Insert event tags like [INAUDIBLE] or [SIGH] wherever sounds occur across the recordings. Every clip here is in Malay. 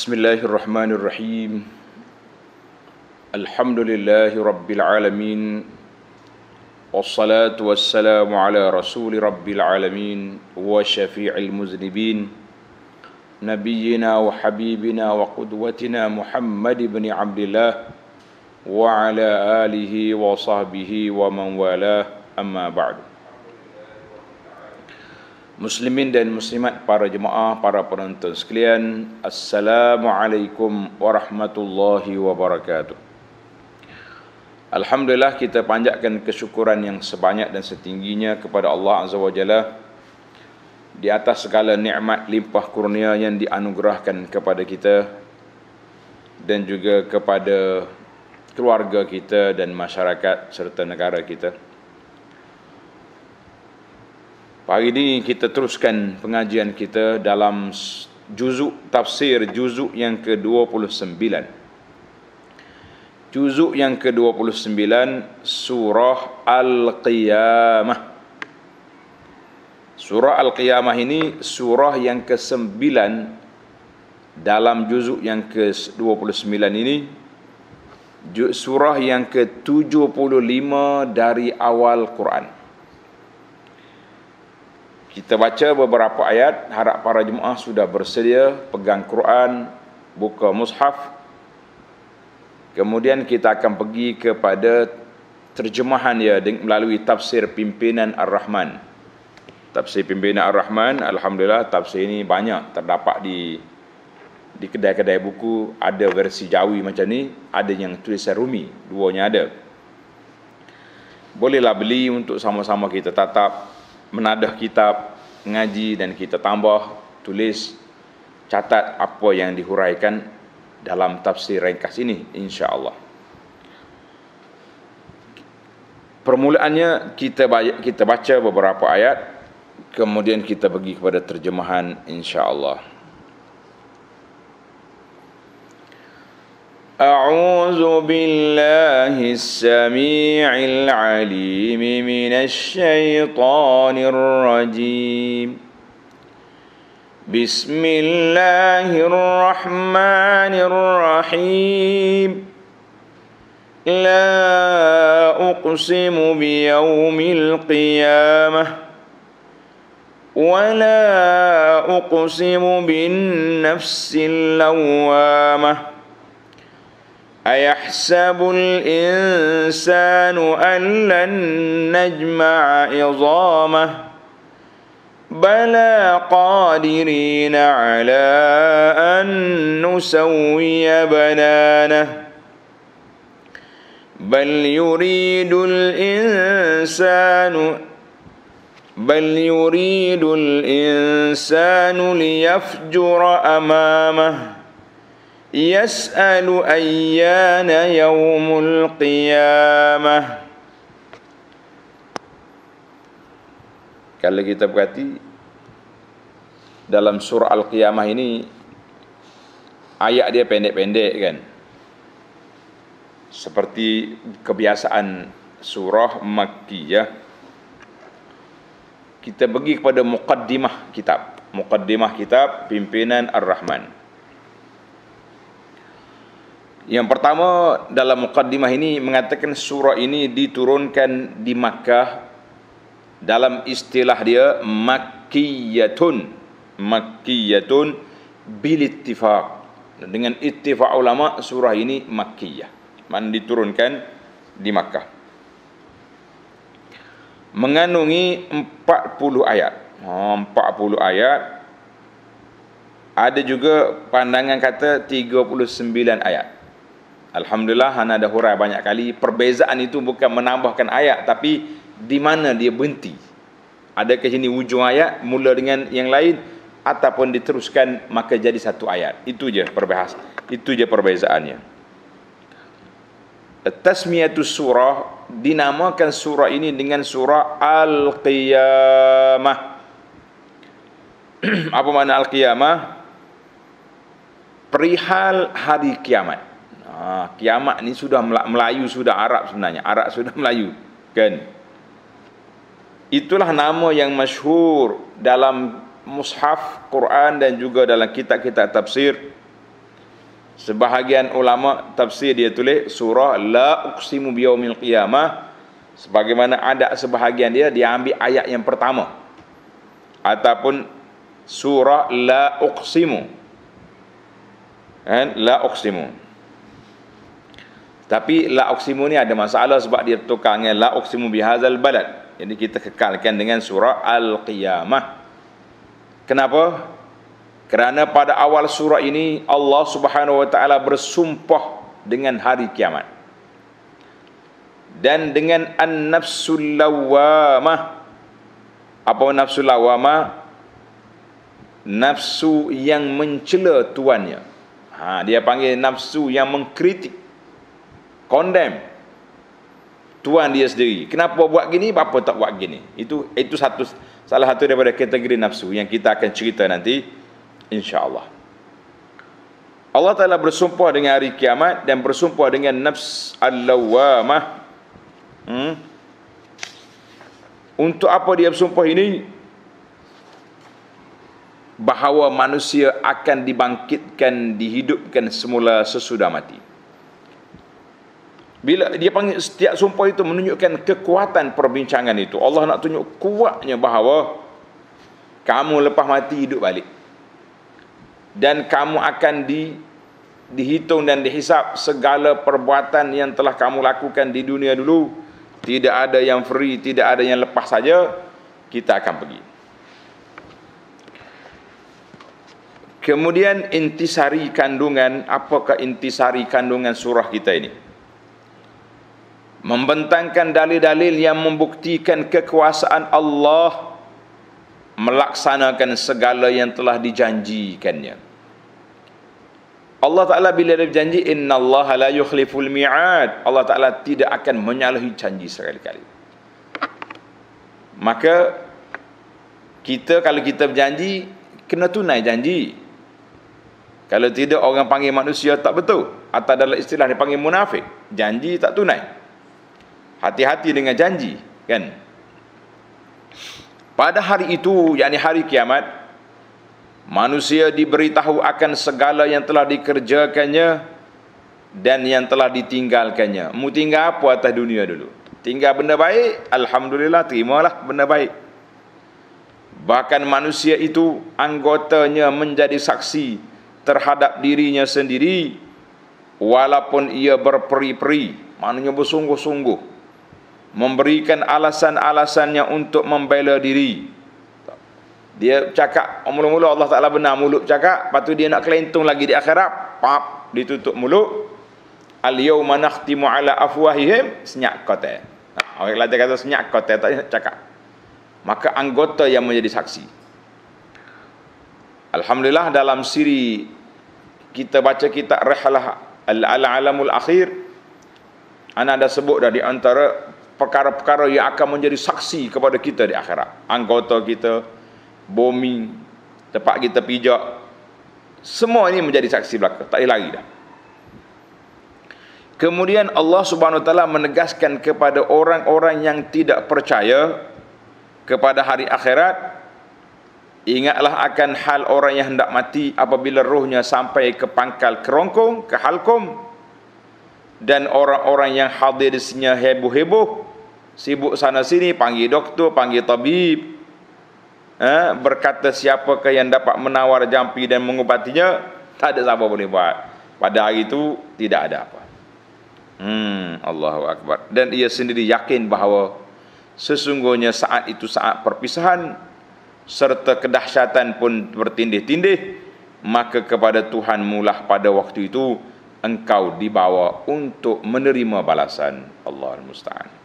بسم الله الرحمن الرحيم. الحمد لله رب العالمين والصلاة والسلام على رسول رب العالمين وشفيع المذنبين نبينا وحبيبنا وقدوتنا محمد بن عبد الله وعلى آله وصحبه ومن والاه. أما بعد Muslimin dan muslimat para jemaah, para penonton sekalian, Assalamualaikum warahmatullahi wabarakatuh. Alhamdulillah kita panjatkan kesyukuran yang sebanyak dan setingginya kepada Allah Azza wa Jalla di atas segala nikmat limpah kurnia yang dianugerahkan kepada kita dan juga kepada keluarga kita dan masyarakat serta negara kita. Pagi ini kita teruskan pengajian kita dalam juzuk tafsir juzuk yang ke-29. Juzuk yang ke-29 surah Al-Qiyamah. Surah Al-Qiyamah ini surah yang ke-9 dalam juzuk yang ke-29 ini surah yang ke-75 dari awal Quran. Kita baca beberapa ayat, harap para jemaah sudah bersedia pegang Quran, buka mushaf. Kemudian kita akan pergi kepada terjemahan ya melalui tafsir pimpinan Ar-Rahman. Tafsir pimpinan Ar-Rahman, alhamdulillah tafsir ini banyak terdapat di di kedai-kedai buku, ada versi Jawi macam ni, ada yang tulisan Rumi, duanya ada. Bolehlah beli untuk sama-sama kita tatap menadah kitab, ngaji dan kita tambah, tulis, catat apa yang dihuraikan dalam tafsir ringkas ini, insya-Allah. Permulaannya kita kita baca beberapa ayat, kemudian kita pergi kepada terjemahan insya-Allah. أعوذ بالله السميع العليم من الشيطان الرجيم. بسم الله الرحمن الرحيم. لا أقسم بيوم القيامة ولا أقسم بالنفس اللوامة أيحسب الإنسان أن لن نجمع عظامه؟ بلى قادرين على أن نسوي بنانه. بل يريد الإنسان بل يريد الإنسان ليفجر أمامه. يسأل أيان يوم القيامة Kalau kita perhati dalam surah Al-Qiyamah ini ayat dia pendek-pendek kan. Seperti kebiasaan surah Makkiyah. Kita pergi kepada muqaddimah kitab. Muqaddimah kitab pimpinan Ar-Rahman. Yang pertama dalam mukaddimah ini mengatakan surah ini diturunkan di Makkah. Dalam istilah dia makkiyatun. Makkiyatun bil ittifaq dengan ittifaq ulama surah ini makkiyah. Man diturunkan? Di Makkah. Mengandungi 40 ayat. Oh, 40 ayat. Ada juga pandangan kata 39 ayat Alhamdulillah Hana ada hurai banyak kali. Perbezaan itu bukan menambahkan ayat Tapi di mana dia berhenti. Adakah ini ujung ayat Mula dengan yang lain Ataupun diteruskan maka jadi satu ayat. Itu je perbahas Itu je perbezaannya. Tasmiyatus surah Dinamakan surah ini dengan surah Al-Qiyamah. [CLEARS THROAT] Apa makna Al-Qiyamah? Perihal hari kiamat Ha, kiamat ni sudah Melayu sudah Arab sebenarnya. Arab [LAUGHS] sudah Melayu, kan? Itulah nama yang masyhur dalam mushaf Quran dan juga dalam kitab-kitab tafsir. Sebahagian ulama tafsir dia tulis surah la uqsimu biyaumil qiyamah. Sebagaimana ada sebahagian dia dia ambil ayat yang pertama. Ataupun surah la uqsimu. Kan? La uqsimu tapi la uqsimu ni ada masalah sebab dia tukar dengan la uqsimu bihadzal balad. Jadi kita kekalkan dengan surah Al-Qiyamah. Kenapa? Kerana pada awal surah ini Allah Subhanahu wa taala bersumpah dengan hari kiamat. Dan dengan an-nafsul lawamah. Apa nafsul lawamah? Nafsu yang mencela tuannya. Ha, dia panggil nafsu yang mengkritik condemn. Tuan dia sendiri. Kenapa buat gini? Apa tak buat gini. Itu itu satu salah satu daripada kategori nafsu yang kita akan cerita nanti insyaallah. Allah Taala bersumpah dengan hari kiamat dan bersumpah dengan nafs al-lawamah hmm? untuk apa dia bersumpah ini? Bahawa manusia akan dibangkitkan dihidupkan semula sesudah mati bila dia panggil setiap sumpah itu menunjukkan kekuatan perbincangan itu. Allah nak tunjuk kuatnya bahawa kamu lepas mati hidup balik. Dan kamu akan di dihitung dan dihisap segala perbuatan yang telah kamu lakukan di dunia dulu. Tidak ada yang free, tidak ada yang lepas saja. Kita akan pergi. Kemudian intisari kandungan, apakah intisari kandungan surah kita ini? Membentangkan dalil-dalil yang membuktikan kekuasaan Allah melaksanakan segala yang telah dijanjikannya. Allah Taala bila dia berjanji Allah la yukhliful mi'ad, Allah Taala tidak akan menyalahi janji sekali-kali. Maka kita kalau kita berjanji kena tunai janji. Kalau tidak orang panggil manusia tak betul atau dalam istilah dipanggil munafik, janji tak tunai. Hati-hati dengan janji, kan? Pada hari itu, yakni hari kiamat, manusia diberitahu akan segala yang telah dikerjakannya dan yang telah ditinggalkannya. Mu tinggal apa atas dunia dulu? Tinggal benda baik, alhamdulillah terimalah benda baik. Bahkan manusia itu anggotanya menjadi saksi terhadap dirinya sendiri walaupun ia berperi-peri, maknanya bersungguh-sungguh memberikan alasan-alasannya untuk membela diri. Dia cakap mula-mula Allah Taala benar mulut cakap, lepas tu dia nak kelentung lagi di akhirat, pap ditutup mulut. Al yauma nakhtimu ala afwahihim senyak. Ha, orang lain kata senyak kota tak cakap. Maka anggota yang menjadi saksi. Alhamdulillah dalam siri kita baca kitab Rihlah Al-Alamul Akhir ana ada sebut dah di antara perkara-perkara yang akan menjadi saksi kepada kita di akhirat. Anggota kita, bumi, tempat kita pijak. Semua ini menjadi saksi belaka. Tak lari dah. Kemudian Allah Subhanahu Wa Taala menegaskan kepada orang-orang yang tidak percaya kepada hari akhirat ingatlah akan hal orang yang hendak mati apabila rohnya sampai ke pangkal kerongkong ke halkom dan orang-orang yang hadir di sini heboh-heboh sibuk sana sini panggil doktor panggil tabib. Eh, berkata siapakah yang dapat menawar jampi dan mengubatinya? Tak ada siapa boleh buat. Pada hari itu tidak ada apa. Hmm Allahu akbar. Dan ia sendiri yakin bahawa sesungguhnya saat itu saat perpisahan serta kedahsyatan pun bertindih-tindih maka kepada Tuhan mulah pada waktu itu engkau dibawa untuk menerima balasan. Allah al-musta'an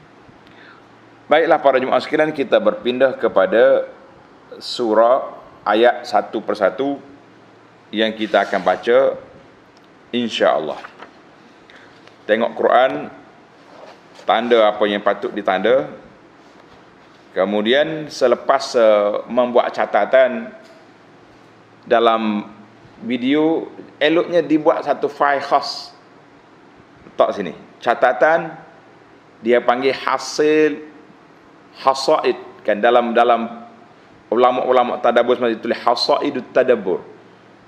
Baiklah para jemaah sekalian kita berpindah kepada surah ayat satu persatu yang kita akan baca insya-Allah. Tengok Quran tanda apa yang patut ditanda. Kemudian selepas uh, membuat catatan dalam video eloknya dibuat satu file khas letak sini. Catatan dia panggil hasil hasaid kan dalam dalam ulama-ulama tadabbur masih tulis hasaidut tadabbur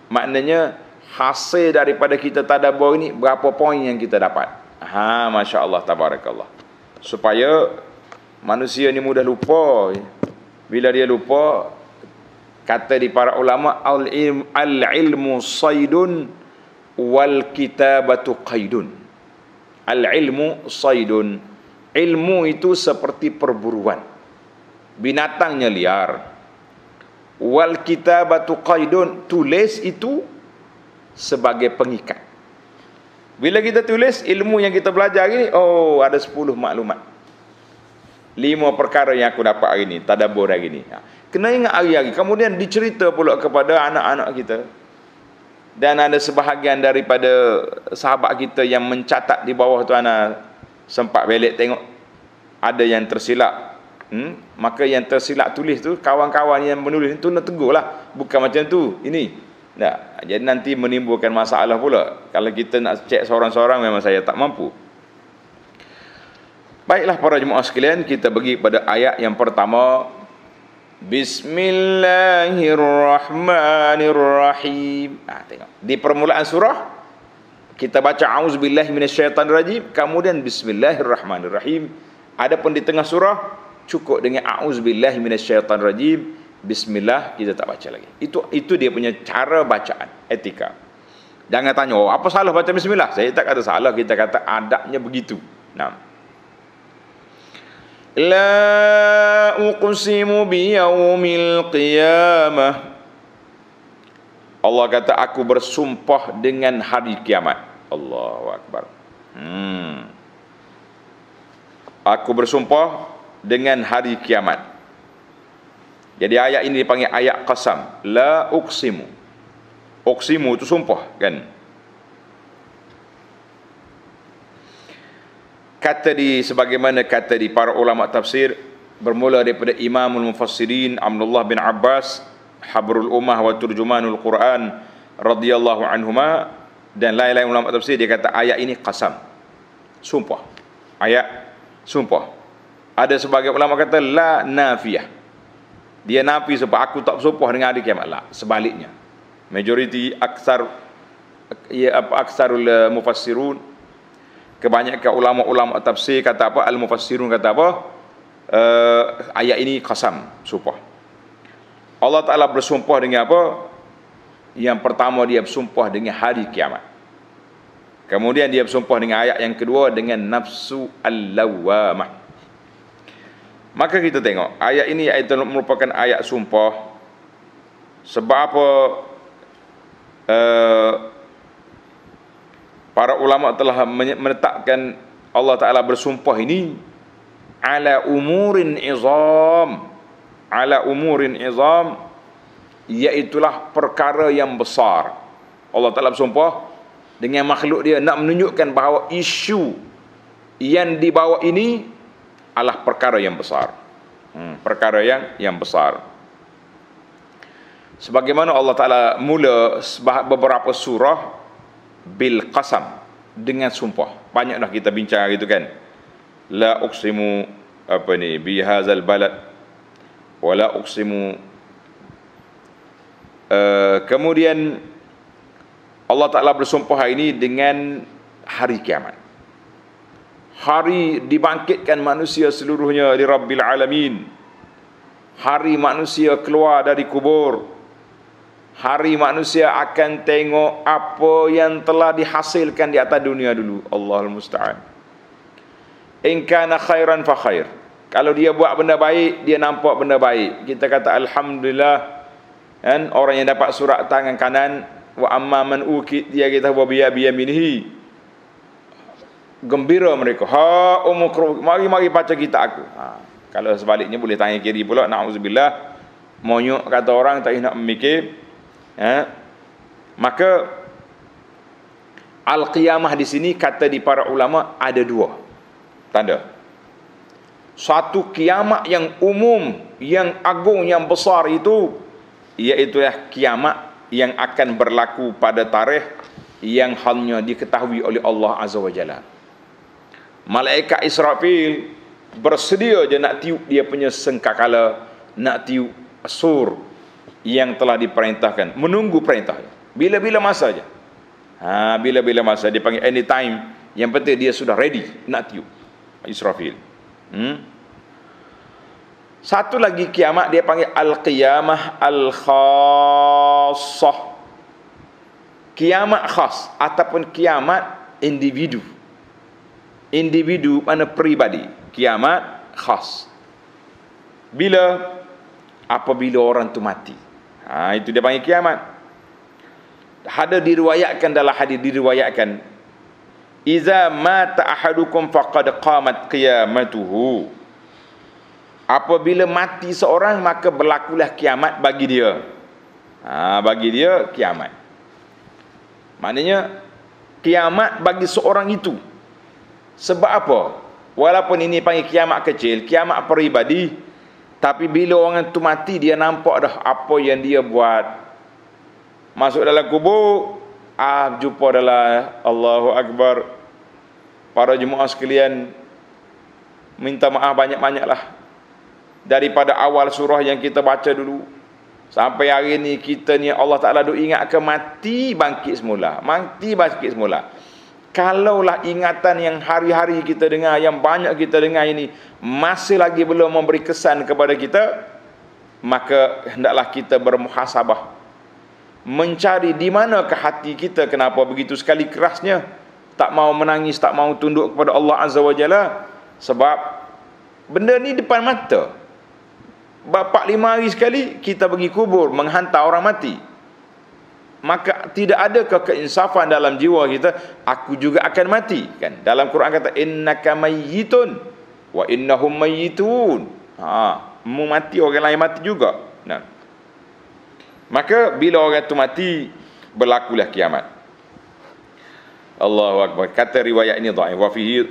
maknanya hasil daripada kita tadabbur ini berapa poin yang kita dapat. Ha masya-Allah tabarakallah. Supaya manusia ni mudah lupa. Bila dia lupa kata di para ulama al-ilmu saydun wal kitabatu qaidun. Al-ilmu saydun. Ilmu itu seperti perburuan. Binatangnya liar. Wal kitabatu qaidun. Tulis itu sebagai pengikat. Bila kita tulis ilmu yang kita belajar ini, oh ada 10 maklumat. Lima perkara yang aku dapat hari ini, tadabbur hari ini. Ha. Kena ingat hari-hari. Kemudian dicerita pula kepada anak-anak kita. Dan ada sebahagian daripada sahabat kita yang mencatat di bawah tu anak sempat belik tengok ada yang tersilap. Hmm? Maka yang tersilap tulis tu kawan-kawan yang menulis itu nak tegur lah. Bukan macam tu. Ini tak. Jadi nanti menimbulkan masalah pula. Kalau kita nak cek seorang-seorang memang saya tak mampu. Baiklah para jemaah sekalian, kita pergi pada ayat yang pertama. Bismillahirrahmanirrahim. Ah tengok. Di permulaan surah kita baca auzubillahi minasyaitonirrajim, kemudian bismillahirrahmanirrahim. Adapun di tengah surah cukup dengan auzubillahi minasyaitonirrajim Bismillah kita tak baca lagi. Itu itu dia punya cara bacaan etika. Jangan tanya, oh, apa salah baca bismillah? Saya tak kata salah, kita kata adabnya begitu. Nah. Uqsimu bi yaumil qiyamah. Allah kata aku bersumpah dengan hari kiamat. Allahu akbar. Hmm. Aku bersumpah dengan hari kiamat. Jadi ayat ini dipanggil ayat qasam. La uqsimu. Uqsimu itu sumpah kan. Kata di sebagaimana kata di para ulama tafsir bermula daripada Imamul Mufassirin Abdullah bin Abbas Habrul Ummah wa Turjumanul Quran radhiyallahu anhuma dan lain-lain ulama tafsir dia kata ayat ini qasam. Sumpah. Ayat sumpah. Ada sebagai ulama kata la nafiyah. Dia nafi sebab aku tak bersumpah dengan hari kiamat. Lah sebaliknya. Majoriti aksar ya apa aksarul uh, mufassirun. Kebanyakan ulama-ulama tafsir kata apa? Al mufassirun kata apa? Uh, ayat ini qasam sumpah. Allah Taala bersumpah dengan apa yang pertama dia bersumpah dengan hari kiamat. Kemudian dia bersumpah dengan ayat yang kedua dengan nafsu al-lawwamah Maka kita tengok ayat ini ayat merupakan ayat sumpah. Sebab apa? Uh, para ulama telah menetapkan Allah Taala bersumpah ini ala umurin izam. Ala umurin izam iaitulah perkara yang besar Allah Taala bersumpah dengan makhluk dia nak menunjukkan bahawa isu yang dibawa ini adalah perkara yang besar. Hmm, perkara yang yang besar. Sebagaimana Allah Taala mula beberapa surah bil qasam dengan sumpah. Banyak dah kita bincang gitu kan. La uqsimu apa ni bi hadzal balad wala uqsimu uh, kemudian Allah Taala bersumpah ini dengan hari kiamat. Hari dibangkitkan manusia seluruhnya di Rabbil Alamin. Hari manusia keluar dari kubur. Hari manusia akan tengok apa yang telah dihasilkan di atas dunia dulu. Allahul Musta'an. In kana khairan fa khair. Kalau dia buat benda baik dia nampak benda baik. Kita kata alhamdulillah kan orang yang dapat surat tangan kanan wa amma man ukit dia kita wa biya biyaminihi gembira mereka. Ha umukru mari-mari baca kita aku. Ha. kalau sebaliknya boleh tanya kiri pula naudzubillah. Monyok kata orang tak nak memikir. Ha. maka al-qiyamah di sini kata di para ulama ada dua. Tanda. Satu kiamat yang umum yang agung yang besar itu iaitu kiamat yang akan berlaku pada tarikh yang hanya diketahui oleh Allah Azza wa Jalla malaikat Israfil bersedia je nak tiup dia punya sengkakala nak tiup sur yang telah diperintahkan menunggu perintah bila-bila masa saja Ha, bila-bila masa dia panggil anytime. Yang penting dia sudah ready nak tiup. Israfil. Hmm? Satu lagi kiamat dia panggil al-qiyamah al-khassah. Kiamat khas ataupun kiamat individu. Individu mana peribadi. Kiamat khas. Bila apabila orang tu mati. Ha, itu dia panggil kiamat. Ada diriwayatkan dalam hadis diriwayatkan Iza mata ahadukum faqad qamat qiyamatuhu. Apabila mati seorang maka berlakulah kiamat bagi dia. Ha, bagi dia kiamat. Maknanya kiamat bagi seorang itu. Sebab apa? Walaupun ini panggil kiamat kecil, kiamat peribadi, tapi bila orang itu mati dia nampak dah apa yang dia buat. Masuk dalam kubur, ah jumpa dalam Allahu Akbar para jemaah sekalian minta maaf banyak-banyaklah daripada awal surah yang kita baca dulu. Sampai hari ni kita ni Allah Taala duk ingat ke mati bangkit semula. Mati bangkit semula. Kalaulah ingatan yang hari-hari kita dengar yang banyak kita dengar ini masih lagi belum memberi kesan kepada kita maka hendaklah kita bermuhasabah. Mencari di mana ke hati kita kenapa begitu sekali kerasnya. Tak mau menangis, tak mau tunduk kepada Allah Azza wa Jalla. Sebab benda ni depan mata. Bapak lima hari sekali kita pergi kubur menghantar orang mati. Maka tidak ada keinsafan dalam jiwa kita, aku juga akan mati kan. Dalam Quran kata innaka mayyitun wa innahum mayyitun. Ha, mu mati orang lain mati juga. Nah. Maka bila orang tu mati berlakulah kiamat. Allahu akbar. Kata riwayat ini dhaif wa fihi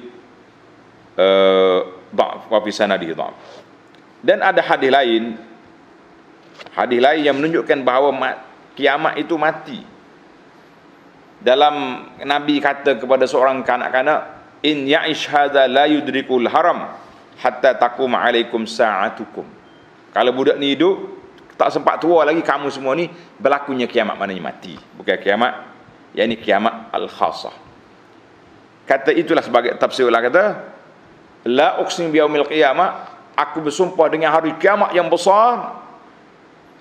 uh, dhaif wa fi sanadihi dhaif. Dan ada hadis lain hadis lain yang menunjukkan bahawa kiamat itu mati. Dalam Nabi kata kepada seorang kanak-kanak, "In ya'ish hadza la yudrikul haram hatta taqum alaikum sa'atukum." Kalau budak ni hidup tak sempat tua lagi kamu semua ni berlakunya kiamat maknanya mati. Bukan kiamat yang ini kiamat al-khasah kata itulah sebagai tafsir lah kata la uqsim bi yaumil qiyamah aku bersumpah dengan hari kiamat yang besar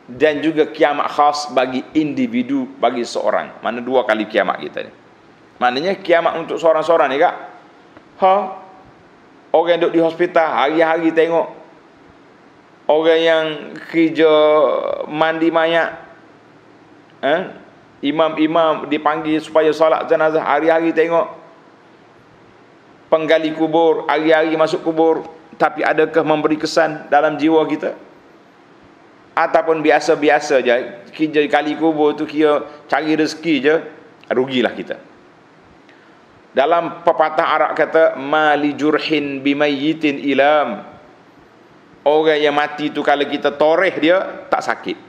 dan juga kiamat khas bagi individu bagi seorang. Mana dua kali kiamat kita ni. Maknanya kiamat untuk seorang-seorang ni kak. Ha? Orang duduk di hospital hari-hari tengok. Orang yang kerja mandi mayat eh? imam-imam dipanggil supaya solat jenazah hari-hari tengok. Penggali kubur hari-hari masuk kubur tapi adakah memberi kesan dalam jiwa kita ataupun biasa-biasa je kerja kali kubur tu kira cari rezeki je rugilah kita dalam pepatah Arab kata mali jurhin bimayyitin ilam orang yang mati tu kalau kita toreh dia tak sakit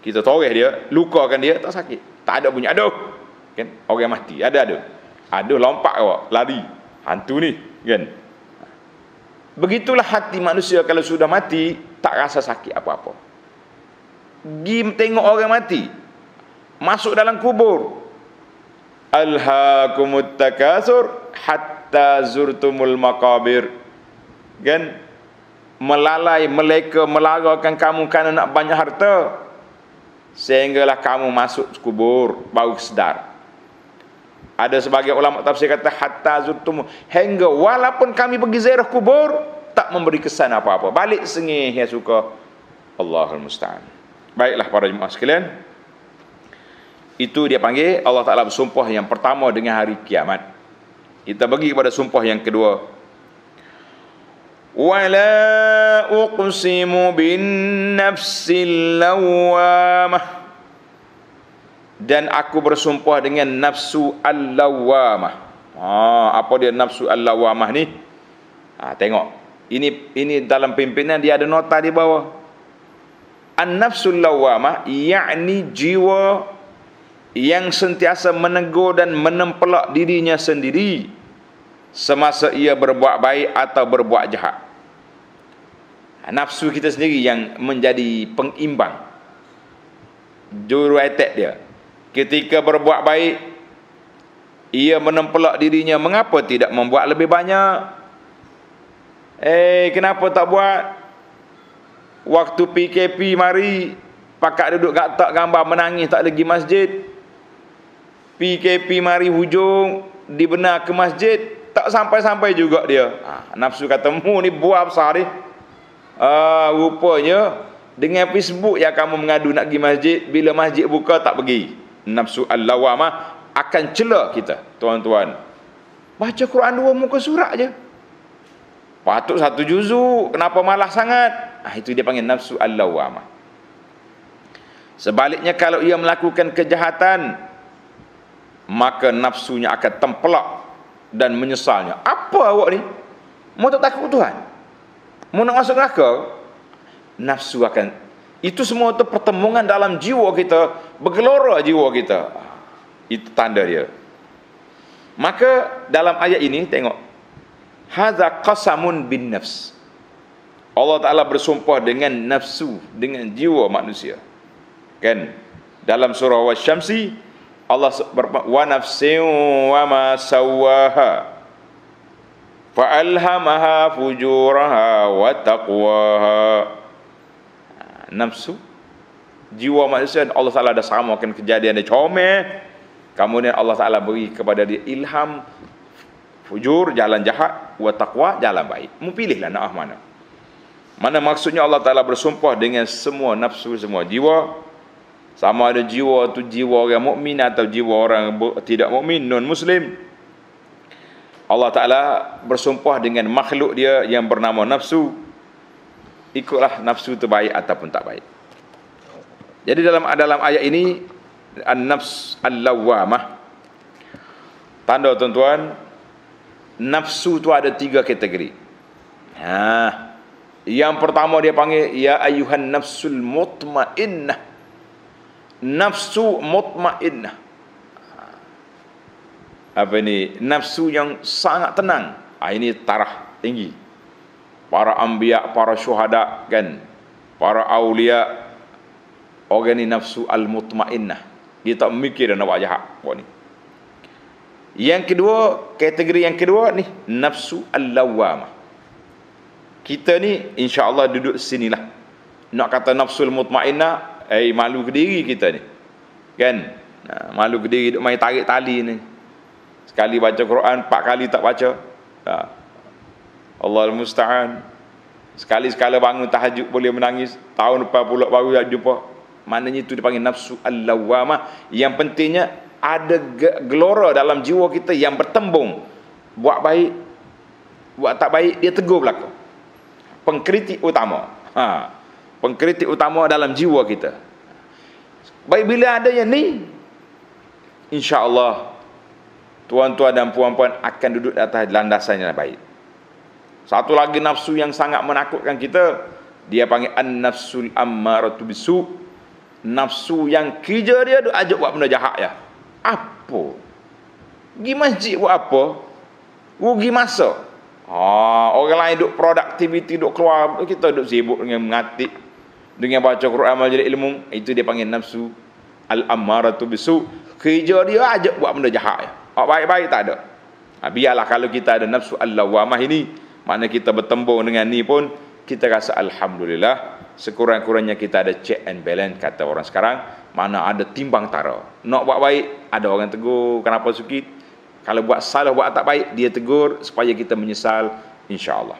kita toreh dia, lukakan dia, tak sakit. Tak ada punya aduh. Kan? Orang mati, ada ada. Ada lompat awak, lari. Hantu ni, kan? Begitulah hati manusia kalau sudah mati, tak rasa sakit apa-apa. Pergi tengok orang mati. Masuk dalam kubur. Alhaakumut takasur hatta zurtumul maqabir. Kan? Melalai, meleka, melarakan kamu kerana nak banyak harta sehinggalah kamu masuk kubur baru sedar ada sebagai ulama tafsir kata hatta zurtum hingga walaupun kami pergi ziarah kubur tak memberi kesan apa-apa. Balik sengih ya suka. Allahul musta'an. Baiklah para jemaah sekalian. Itu dia panggil Allah Taala bersumpah yang pertama dengan hari kiamat. Kita bagi kepada sumpah yang kedua. Wala uqsimu bin nafsil lawamah dan aku bersumpah dengan nafsu al-lawamah ha, apa dia nafsu al-lawamah ni ha, tengok ini ini dalam pimpinan dia ada nota di bawah an-nafsul lawamah yakni jiwa yang sentiasa menegur dan menempelak dirinya sendiri semasa ia berbuat baik atau berbuat jahat. Nafsu kita sendiri yang menjadi pengimbang. Juru attack dia. Ketika berbuat baik ia menempelak dirinya. Mengapa tidak membuat lebih banyak? Eh kenapa tak buat? Waktu PKP mari pakak duduk kat tak gambar menangis tak lagi masjid. PKP mari hujung dibenar ke masjid. Tak sampai-sampai juga dia. Ha, nafsu kata mu ni buah besar ni. Ah, rupanya dengan Facebook yang kamu mengadu nak pergi masjid bila masjid buka tak pergi nafsu al-lawamah akan celak kita tuan-tuan. Baca Quran dua muka surat je. Patut satu juzu kenapa malah sangat? Ah itu dia panggil nafsu al-lawamah sebaliknya kalau ia melakukan kejahatan maka nafsunya akan tempelak dan menyesalnya. Apa awak ni? Mau tak takut Tuhan? Mau nak masuk neraka? Nafsu akan itu semua itu pertemuan dalam jiwa kita bergelora jiwa kita. Itu tanda dia. Maka dalam ayat ini tengok. Hadza qasamun bin nafs. Allah Taala bersumpah dengan nafsu dengan jiwa manusia. Kan? Dalam surah wasyamsi Allah berfirman wa nafsin wa ma sawaha fa alhamaha fujuraha wa taqwaha nafsu jiwa manusia Allah Taala dah samakan kejadian dia comel Kemudian Allah Taala beri kepada dia ilham fujur jalan jahat wa taqwa jalan baik. Mu pilihlah nak mana. Mana maksudnya Allah Taala bersumpah dengan semua nafsu semua jiwa sama ada jiwa tu jiwa orang mukmin atau jiwa orang tidak mukmin non muslim. Allah Taala bersumpah dengan makhluk dia yang bernama nafsu. Ikutlah nafsu terbaik ataupun tak baik. Jadi dalam dalam ayat ini an-nafs al-lawamah tanda tuan-tuan nafsu tu ada tiga kategori. Ha. Yang pertama dia panggil ya ayuhan nafsul mutmainnah. Nafsu mutmainnah. Apa ini? Nafsu yang sangat tenang. Ha, ini tarah tinggi para anbiya para syuhada kan para aulia orang ini nafsu al-mutmainnah dia tak mikir nak buat jahat buat ni. Yang kedua, kategori yang kedua ni nafsu al-lawwamah. Kita ni insya-Allah duduk sinilah. Nak kata nafsul mutmainnah, eh malu ke diri kita ni. Kan? Malu ke diri duk main tarik tali ni. Sekali baca Quran, empat kali tak baca. Nah. Allah al-musta'an. Sekali-sekala bangun tahajud boleh menangis. Tahun depan pula baru jumpa Maknanya itu dipanggil nafsu al-lawamah. Yang pentingnya ada gelora dalam jiwa kita yang bertembung. Buat baik, buat tak baik, dia tegur belakang. Pengkritik utama. Ha. Pengkritik utama dalam jiwa kita. Baik bila ada yang ni, insya-Allah tuan-tuan dan puan-puan akan duduk atas landasan yang baik. Satu lagi nafsu yang sangat menakutkan kita, dia panggil an-nafsul ammaratu bisu' nafsu yang kerja dia duk ajak buat benda jahat ya. Apa? Gi masjid buat apa? Rugi masa. Ha, orang lain duk productivity duk keluar, kita duk sibuk dengan mengatik dengan baca Quran majlis ilmu, itu dia panggil nafsu al-ammaratu bisu. Kerja dia ajak buat benda jahat ya. Baik-baik tak ada. Ha, biarlah kalau kita ada nafsu al-lawamah ini, makna kita bertembung dengan ni pun kita rasa alhamdulillah sekurang-kurangnya kita ada check and balance kata orang sekarang. Mana ada timbang tara. Nak buat baik ada orang tegur kenapa sukit? Kalau buat salah buat tak baik dia tegur supaya kita menyesal insyaallah.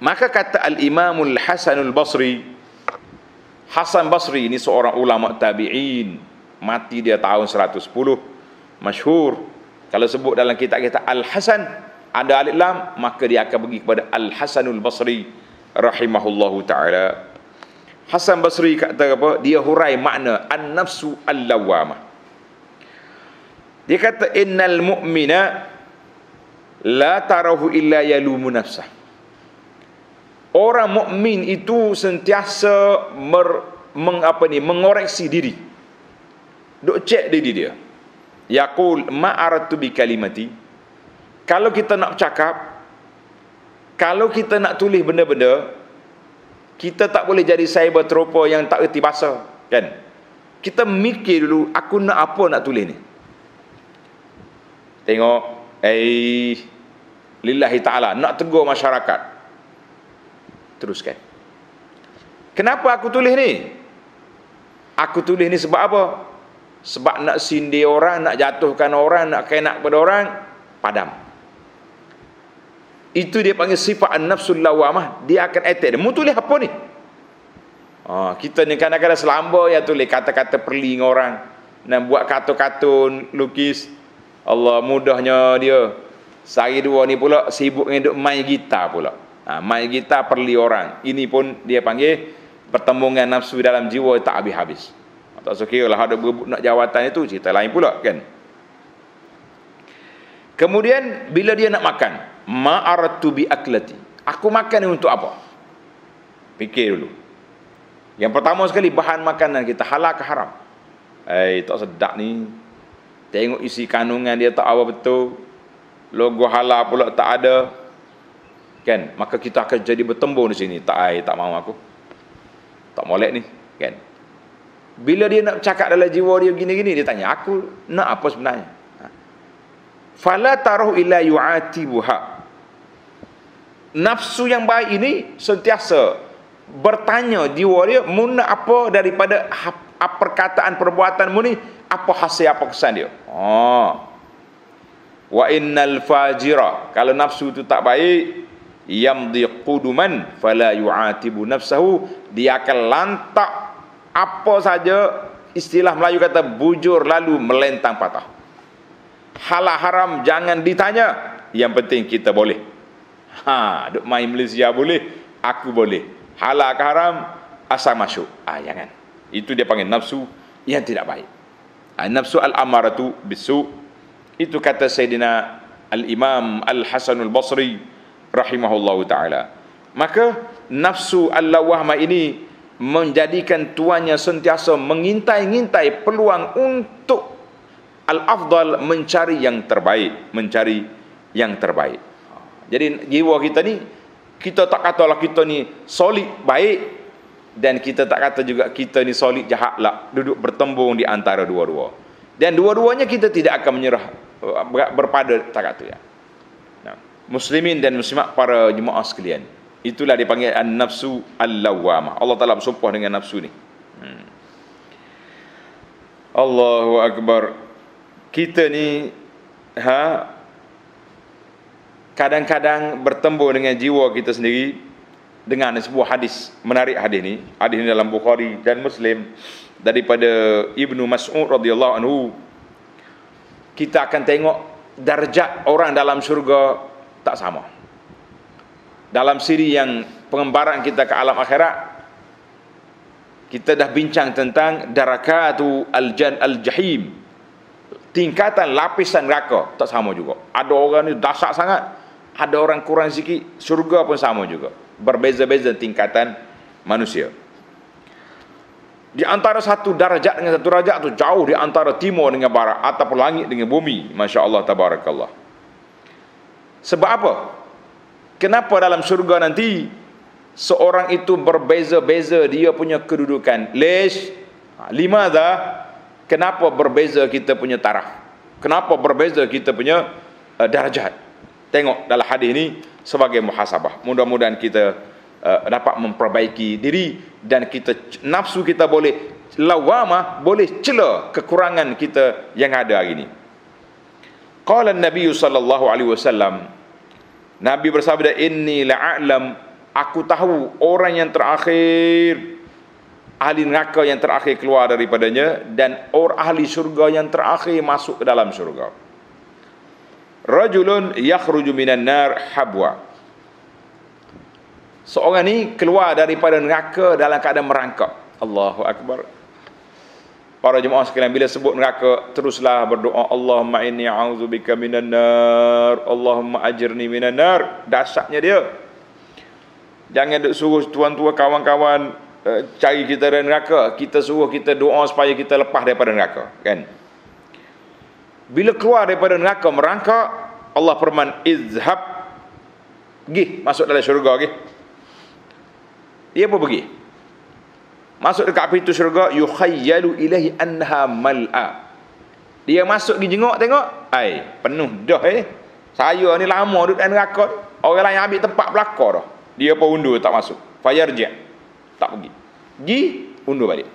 Maka kata al-imamul hasanul basri Hasan Basri ini seorang ulama tabi'in. Mati dia tahun 110 masyhur. Kalau sebut dalam kitab kita Al-Hasan ada alif lam maka dia akan pergi kepada Al-Hasanul Basri rahimahullahu taala. Hasan Basri kata apa? Dia hurai makna an-nafsu al-lawamah dia kata innal mu'mina la tarahu illa yalumu nafsah. Orang mukmin itu sentiasa mer, meng, apa ni mengoreksi diri. Duk cek diri dia. Yaqul ma aratu bi kalimati kalau kita nak cakap kalau kita nak tulis benda-benda kita tak boleh jadi cyber tropa yang tak reti bahasa kan? Kita mikir dulu aku nak apa nak tulis ni? Tengok eh lillahi taala nak tegur masyarakat. Teruskan kenapa aku tulis ni? Aku tulis ni sebab apa? Sebab nak sindir orang nak jatuhkan orang nak kenak pada orang padam itu dia panggil sifat an-nafsul lawamah dia akan attack dia mau tulis apa ni Oh, kita ni kadang-kadang selamba ya tulis kata-kata perling orang dan buat kartun-kartun lukis. Allah mudahnya dia. Sehari dua ni pula sibuk dengan duk main gitar pula. Ha, main gitar perli orang. Ini pun dia panggil pertembungan nafsu dalam jiwa tak habis-habis. Tak sekira lah ada berebut nak jawatan itu cerita lain pula kan. Kemudian bila dia nak makan, ma'aratu bi aklati. Aku makan ni untuk apa? Fikir dulu. Yang pertama sekali bahan makanan kita halal ke haram? Eh tak sedap ni. Tengok isi kandungan dia tak apa betul. Logo halal pula tak ada. Kan? Maka kita akan jadi bertembung di sini. Tak ai tak mau aku. Tak molek ni, kan? Bila dia nak cakap dalam jiwa dia gini-gini dia tanya, aku nak apa sebenarnya? Ha. Fala taruh illa yu'atibuha. Nafsu yang baik ini sentiasa bertanya jiwa dia muna apa daripada perkataan perbuatan mu ni? Apa hasil apa kesan dia? Oh wa innal fajira. Kalau nafsu tu tak baik yamdi quduman fala yu'atibu nafsahu. Dia akan lantak apa saja istilah Melayu kata bujur lalu melentang patah. Halal haram jangan ditanya yang penting kita boleh ha duk main Malaysia boleh aku boleh. Halal ke haram asal masuk. Ah jangan. Itu dia panggil nafsu yang tidak baik. Ah, nafsu al amaratu bisu. Itu kata sayyidina al imam al hasan al basri rahimahullahu taala. Maka nafsu al lawahma ini menjadikan tuannya sentiasa mengintai-intai peluang untuk al afdal mencari yang terbaik mencari yang terbaik jadi jiwa kita ni kita tak katalah kita ni solid baik dan kita tak kata juga kita ni solid jahat lah. Duduk bertembung di antara dua-dua. Dan dua-duanya kita tidak akan menyerah uh, berpada tak kata ya. Nah, muslimin dan muslimat para jemaah sekalian itulah dipanggil an-nafsu al-lawwamah Allah Taala bersumpah dengan nafsu ni. Hmm. Allahu akbar. Kita ni ha kadang-kadang bertembur dengan jiwa kita sendiri dengan sebuah hadis menarik hadis ni. Hadis ni dalam Bukhari dan Muslim daripada Ibnu Mas'ud radhiyallahu anhu. Kita akan tengok darjat orang dalam syurga tak sama. Dalam siri yang pengembaraan kita ke alam akhirat kita dah bincang tentang darakatu al-jan al-jahim. Tingkatan lapisan neraka tak sama juga. Ada orang ni dahsyat sangat ada orang kurang sikit syurga pun sama juga. Berbeza-beza tingkatan manusia. Di antara satu darajat dengan satu darajat tu jauh di antara timur dengan barat ataupun langit dengan bumi masya-Allah tabarakallah. Sebab apa? Kenapa dalam syurga nanti seorang itu berbeza-beza dia punya kedudukan? Lish ha, lima dah kenapa berbeza kita punya taraf? Kenapa berbeza kita punya uh, darajat tengok dalam hadis ini sebagai muhasabah. Mudah-mudahan kita uh, dapat memperbaiki diri dan kita nafsu kita boleh lawama boleh cela kekurangan kita yang ada hari ini. Qala an-nabiy sallallahu alaihi wasallam Nabi bersabda inni la'alam aku tahu orang yang terakhir ahli neraka yang terakhir keluar daripadanya dan orang ahli syurga yang terakhir masuk ke dalam syurga rajulun yakhruju minan nar habwa. Seorang ni keluar daripada neraka dalam keadaan merangkak. Allahu akbar. Para jemaah sekalian bila sebut neraka teruslah berdoa. Allahumma inni a'udzubika minan nar. Allahumma ajirni minan nar. Dahsyatnya dia. Jangan duk suruh tuan-tuan kawan-kawan uh, cari kita dari neraka. Kita suruh kita doa supaya kita lepas daripada neraka kan bila keluar daripada neraka merangkak Allah firman izhab pergi masuk dalam syurga pergi dia pun pergi Masuk dekat pintu syurga yukhayyalu ilahi anha mal'a. Dia masuk pergi jengok tengok, ai penuh dah eh. Saya ni lama duduk dalam neraka. Orang lain ambil tempat belakang dah. Dia pun undur tak masuk. Fayarji'. Tak pergi. Gi undur balik.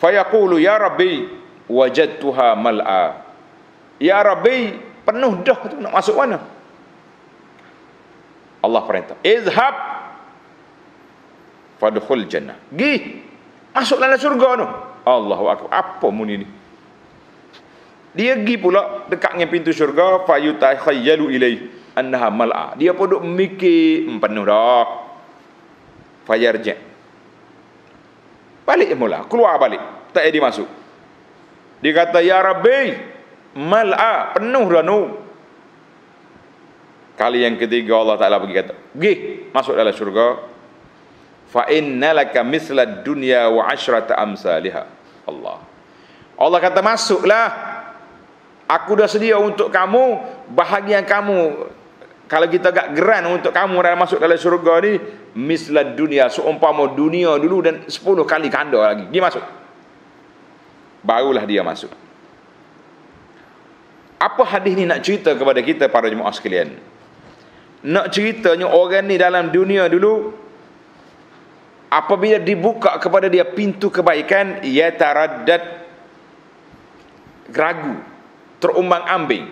Fayaqulu ya rabbi wajadtuha mal'a. Ya rabbi penuh dah tu nak masuk mana? Allah perintah. Izhab fadkhul jannah. Gi masuk dalam syurga tu. Allahu akbar. Apa muni ni? Dia gi pula dekat dengan pintu syurga fa yutakhayyalu ilai annaha mal'a. Dia pun duk mikir hmm, penuh dah. Fayarji. Balik mula, keluar balik. Tak jadi masuk. Dia kata ya rabbi mal'a penuh dah nu. Kali yang ketiga Allah Taala pergi kata, "Gi masuk dalam syurga." Fa innalaka misla dunya wa ashrata amsalha. Allah. Allah kata masuklah. Aku dah sedia untuk kamu bahagian kamu kalau kita agak geran untuk kamu dalam masuk dalam syurga ni misla dunia seumpama dunia dulu dan 10 kali kanda lagi. Dia masuk. Barulah dia masuk. Apa hadis ni nak cerita kepada kita para jemaah sekalian? Nak ceritanya orang ni dalam dunia dulu apabila dibuka kepada dia pintu kebaikan ya taraddad ragu terumbang ambing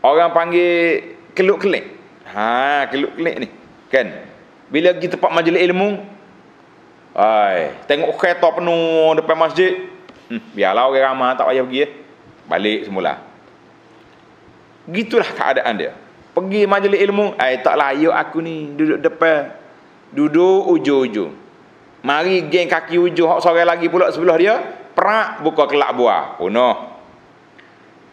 orang panggil keluk kelik ha keluk kelik ni kan bila pergi tempat majlis ilmu ai tengok kereta penuh depan masjid hmm, biarlah orang ramai tak payah pergi eh. balik semula. Gitulah keadaan dia. Pergi majlis ilmu ai tak layak aku ni duduk depan. Duduk ujung-ujung. Mari geng kaki ujung hak sore lagi pula sebelah dia perak buka kelak buah. Punuh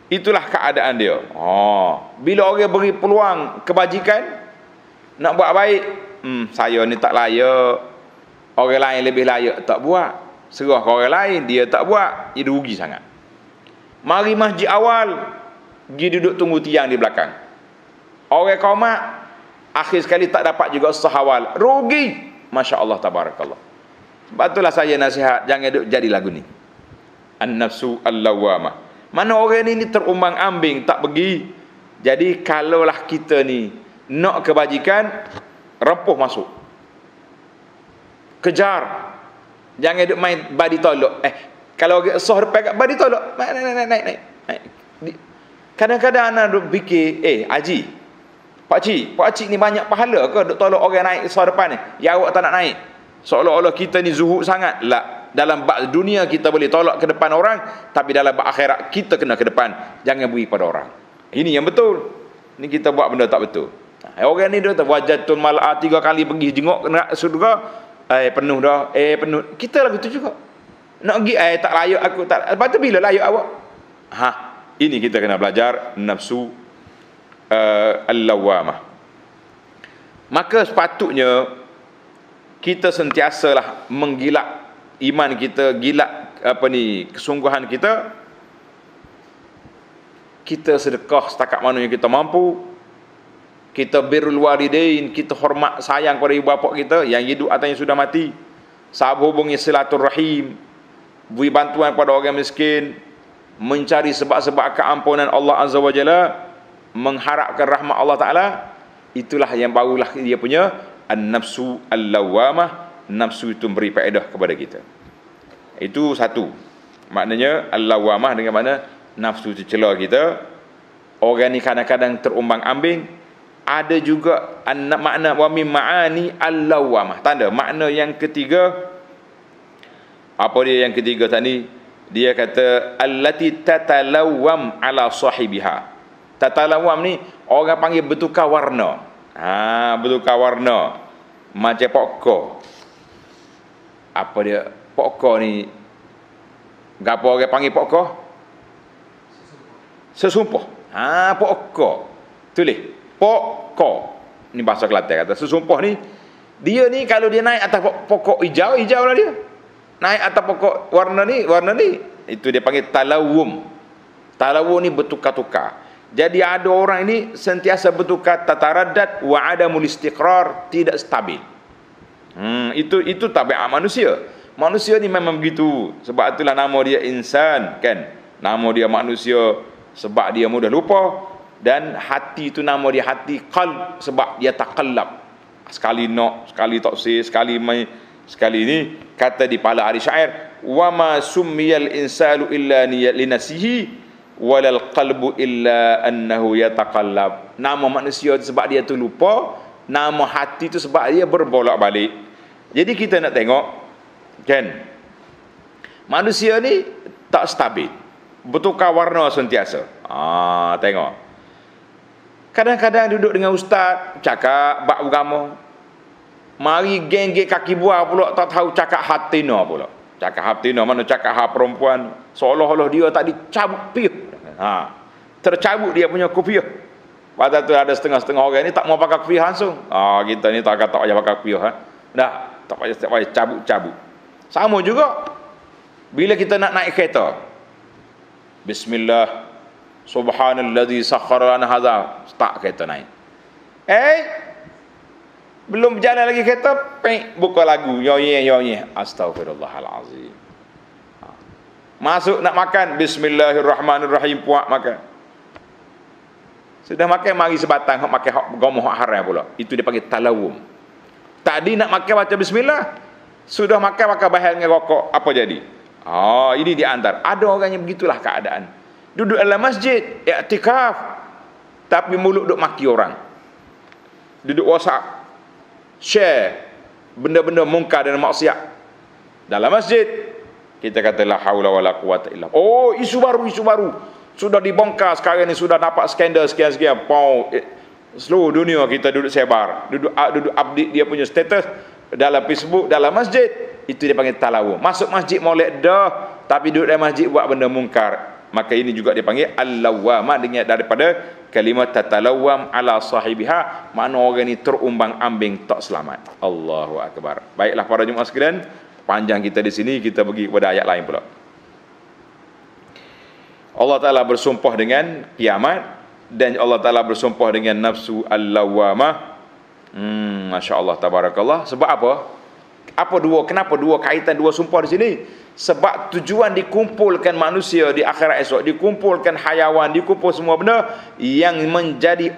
itulah keadaan dia. Oh bila orang beri peluang kebajikan nak buat baik hmm saya ni tak layak. Orang lain lebih layak tak buat serah ke orang lain dia tak buat dia rugi sangat mari masjid awal pergi duduk tunggu tiang di belakang Orang komak akhir sekali tak dapat juga sahawal. Rugi. Masya Allah tabarakallah. Sebab itulah saya nasihat jangan duduk jadi lagu ni. An-nafsu al-lawamah. Mana orang ni, ni terumbang ambing tak pergi. Jadi kalaulah kita ni nak kebajikan rempuh masuk. Kejar. Jangan duduk main badi tolok. Eh kalau soh depan kat badi tolok, naik naik naik naik naik. Kadang-kadang anak duk fikir, eh Haji, Pak cik, pak cik ni banyak pahala ke duk tolong orang naik suara depan ni? Ya awak tak nak naik. Seolah-olah kita ni zuhud sangat. Lah, dalam bab dunia kita boleh tolak ke depan orang, tapi dalam bab akhirat kita kena ke depan. Jangan beri pada orang. Ini yang betul. Ni kita buat benda tak betul. Orang ni dia kata wajatul mal'a tiga kali pergi jenguk neraka surga. Eh penuh dah. Eh penuh. Kita lagu tu juga. Nak pergi eh tak layak aku tak. Lepas tu bila layak awak? Ha, ini kita kena belajar nafsu uh, al-lawamah maka sepatutnya kita sentiasalah menggilak iman kita gilak apa ni kesungguhan kita kita sedekah setakat mana yang kita mampu kita birrul walidain kita hormat sayang kepada ibu bapa kita yang hidup atau yang sudah mati. Sahabat hubungi silaturahim beri bantuan kepada orang miskin mencari sebab-sebab keampunan Allah Azza wa Jalla mengharapkan rahmat Allah Taala itulah yang barulah dia punya an-nafsu al-lawamah nafsu itu memberi faedah kepada kita. Itu satu. Maknanya al-lawamah dengan mana nafsu itu celah kita. Orang ni kadang-kadang terumbang ambing ada juga makna wa min ma'ani al-lawamah tanda makna yang ketiga apa dia yang ketiga tadi dia kata allati tatalawam ala sahibiha Tatalawam ni orang panggil bertukar warna. Ha, bertukar warna. Macam pokok. Apa dia? Pokok ni. Gapo orang panggil pokok? Sesumpah. Ha, pokok. Tulis. Pokok. Ni bahasa Kelantan kata. Sesumpah ni. Dia ni kalau dia naik atas pokok hijau, hijau lah dia. Naik atas pokok warna ni, warna ni. Itu dia panggil talawum. Talawum ni bertukar-tukar. Jadi ada orang ini sentiasa bertukar tataradat wa adamul istiqrar tidak stabil. Hmm, itu itu tabiat manusia. Manusia ni memang begitu. Sebab itulah nama dia insan kan. Nama dia manusia sebab dia mudah lupa dan hati itu nama dia hati qalb sebab dia taqallab. Sekali nak, sekali tak sekali mai, sekali ini kata di pala hari syair, "Wa ma summiyal insanu illa linasihi walal qalbu illa annahu yataqallab." Nama manusia itu sebab dia tu lupa, nama hati itu sebab dia berbolak-balik. Jadi kita nak tengok kan manusia ni tak stabil bertukar warna sentiasa ah tengok kadang-kadang duduk dengan ustaz cakap bab agama mari geng-geng kaki buah pula tak tahu cakap hatina pula. Cakap hatina mana cakap hak perempuan? Seolah-olah dia tadi cabut piuh ha. Tercabut dia punya kopiah. Pada tu ada setengah-setengah orang ni tak mau pakai kopiah langsung. Ah kita ni tak kata payah pakai kopiah ha. Dah tak payah setiap payah cabut-cabut. Sama juga bila kita nak naik kereta Bismillah Subhanalladzi sakhara lana hadza start kereta naik eh belum berjalan lagi kereta peng buka lagu yo ye yo ye astagfirullahalazim ha. masuk nak makan bismillahirrahmanirrahim puak makan sudah makan mari sebatang hok makan hok gomoh hok haram pula itu dia panggil talawum Tadi nak makan baca bismillah. Sudah makan makan bahal dengan rokok. Apa jadi? Oh, ini di antara. Ada orang yang begitulah keadaan. Duduk dalam masjid. Iktikaf. Tapi mulut duduk maki orang. Duduk whatsapp. Share. Benda-benda mungkar dan maksiat. Dalam masjid. Kita kata la haula wa la quwata illa. Oh, isu baru, isu baru. Sudah dibongkar sekarang ni. Sudah dapat skandal sekian-sekian. Pau. Seluruh dunia kita duduk sebar. Duduk ah, duduk update dia punya status dalam Facebook, dalam masjid. Itu dia panggil talawum. Masuk masjid molek dah. Tapi duduk dalam masjid buat benda mungkar. Maka ini juga dia panggil al-lawwama dengan daripada kalimah tatalawwam ala sahibiha makna orang ni terumbang ambing tak selamat. Allahu akbar. Baiklah para jemaah sekalian, panjang kita di sini kita pergi kepada ayat lain pula. Allah Taala bersumpah dengan kiamat dan Allah Taala bersumpah dengan nafsu al-lawamah. Hmm, masya-Allah tabarakallah. Sebab apa? Apa dua kenapa dua kaitan dua sumpah di sini? Sebab tujuan dikumpulkan manusia di akhirat esok, dikumpulkan hayawan, dikumpul semua benda yang menjadi